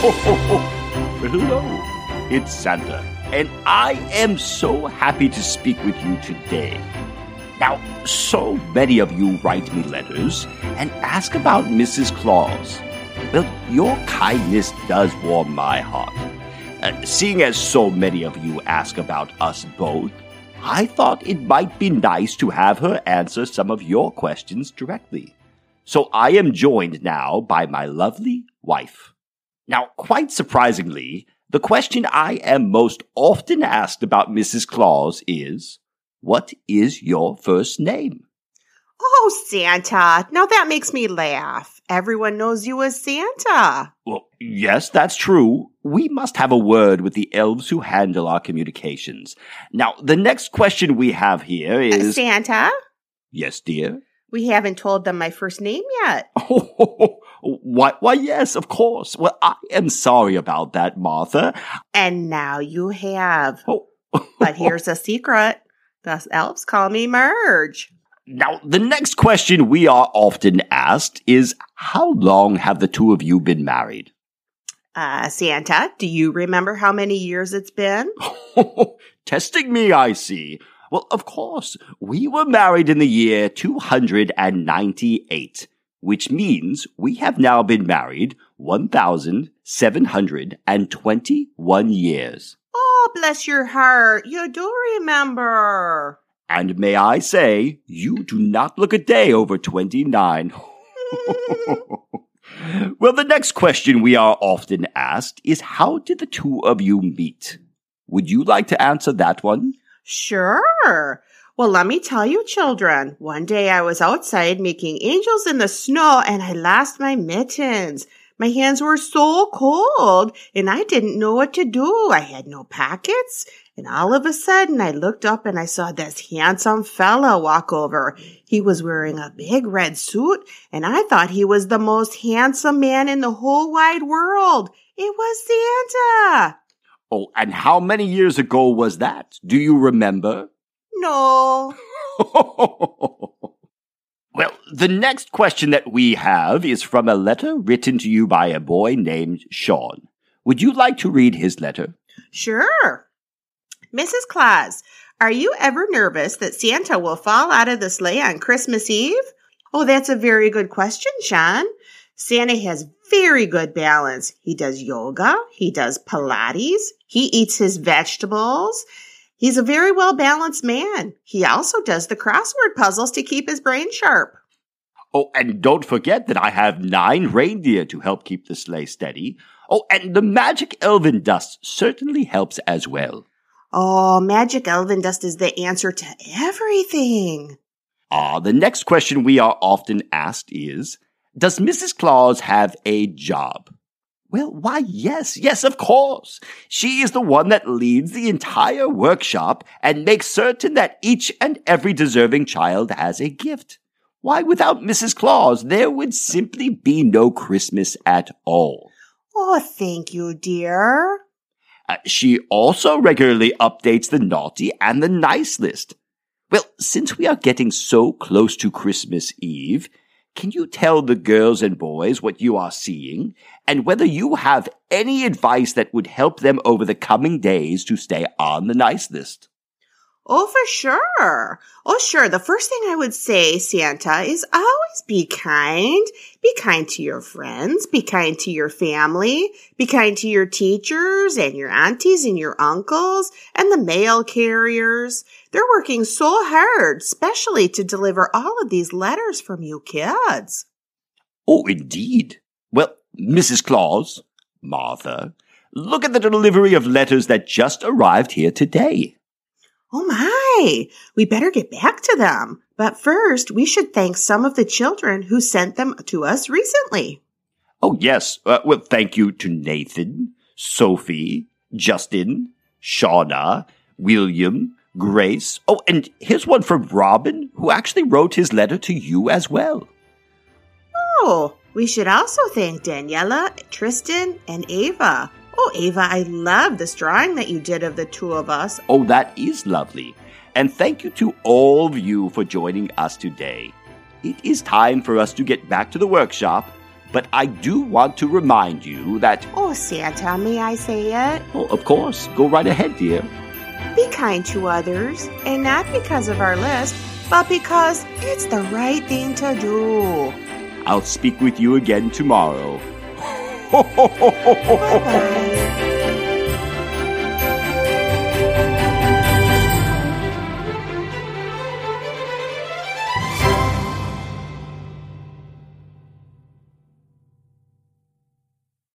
Hello, it's Santa, and I am so happy to speak with you today. Now, so many of you write me letters and ask about Mrs. Claus. Well, your kindness does warm my heart. Uh, seeing as so many of you ask about us both, I thought it might be nice to have her answer some of your questions directly. So I am joined now by my lovely wife. Now, quite surprisingly, the question I am most often asked about Mrs. Claus is, What is your first name? Oh, Santa. Now that makes me laugh. Everyone knows you as Santa. Well, yes, that's true. We must have a word with the elves who handle our communications. Now, the next question we have here is Uh. Santa? yes, dear? We haven't told them my first name yet. Oh, why, why, yes, of course. Well, I am sorry about that, Martha. And now you have. Oh. But here's a secret. The elves call me Marge. Now, the next question we are often asked is How long have the two of you been married? Uh, Santa, do you remember how many years it's been? Testing me, I see. Well, of course, we were married in the year 298, which means we have now been married 1,721 years. Oh, bless your heart. You do remember. And may I say, you do not look a day over 29. well, the next question we are often asked is how did the two of you meet? Would you like to answer that one? Sure. Well, let me tell you, children. One day I was outside making angels in the snow and I lost my mittens. My hands were so cold and I didn't know what to do. I had no pockets. And all of a sudden I looked up and I saw this handsome fella walk over. He was wearing a big red suit and I thought he was the most handsome man in the whole wide world. It was Santa. Oh, and how many years ago was that? Do you remember? No. well, the next question that we have is from a letter written to you by a boy named Sean. Would you like to read his letter? Sure. Mrs. Claus, are you ever nervous that Santa will fall out of the sleigh on Christmas Eve? Oh, that's a very good question, Sean. Santa has very good balance. He does yoga. He does Pilates. He eats his vegetables. He's a very well balanced man. He also does the crossword puzzles to keep his brain sharp. Oh, and don't forget that I have nine reindeer to help keep the sleigh steady. Oh, and the magic elven dust certainly helps as well. Oh, magic elven dust is the answer to everything. Ah, the next question we are often asked is, does Mrs. Claus have a job? Well, why, yes, yes, of course. She is the one that leads the entire workshop and makes certain that each and every deserving child has a gift. Why, without Mrs. Claus, there would simply be no Christmas at all. Oh, thank you, dear. Uh, she also regularly updates the naughty and the nice list. Well, since we are getting so close to Christmas Eve, can you tell the girls and boys what you are seeing and whether you have any advice that would help them over the coming days to stay on the nice list? Oh, for sure. Oh, sure. The first thing I would say, Santa, is always be kind. Be kind to your friends. Be kind to your family. Be kind to your teachers and your aunties and your uncles and the mail carriers. They're working so hard, especially to deliver all of these letters from you kids. Oh, indeed. Well, Mrs. Claus, Martha, look at the delivery of letters that just arrived here today. Oh my, we better get back to them. But first, we should thank some of the children who sent them to us recently. Oh, yes. Uh, well, thank you to Nathan, Sophie, Justin, Shauna, William, Grace. Oh, and here's one from Robin, who actually wrote his letter to you as well. Oh, we should also thank Daniela, Tristan, and Ava. Oh, Ava, I love this drawing that you did of the two of us. Oh, that is lovely. And thank you to all of you for joining us today. It is time for us to get back to the workshop, But I do want to remind you that. Oh, Santa, may I say it? Oh, of course. Go right ahead, dear. Be kind to others, and not because of our list, but because it's the right thing to do. I'll speak with you again tomorrow.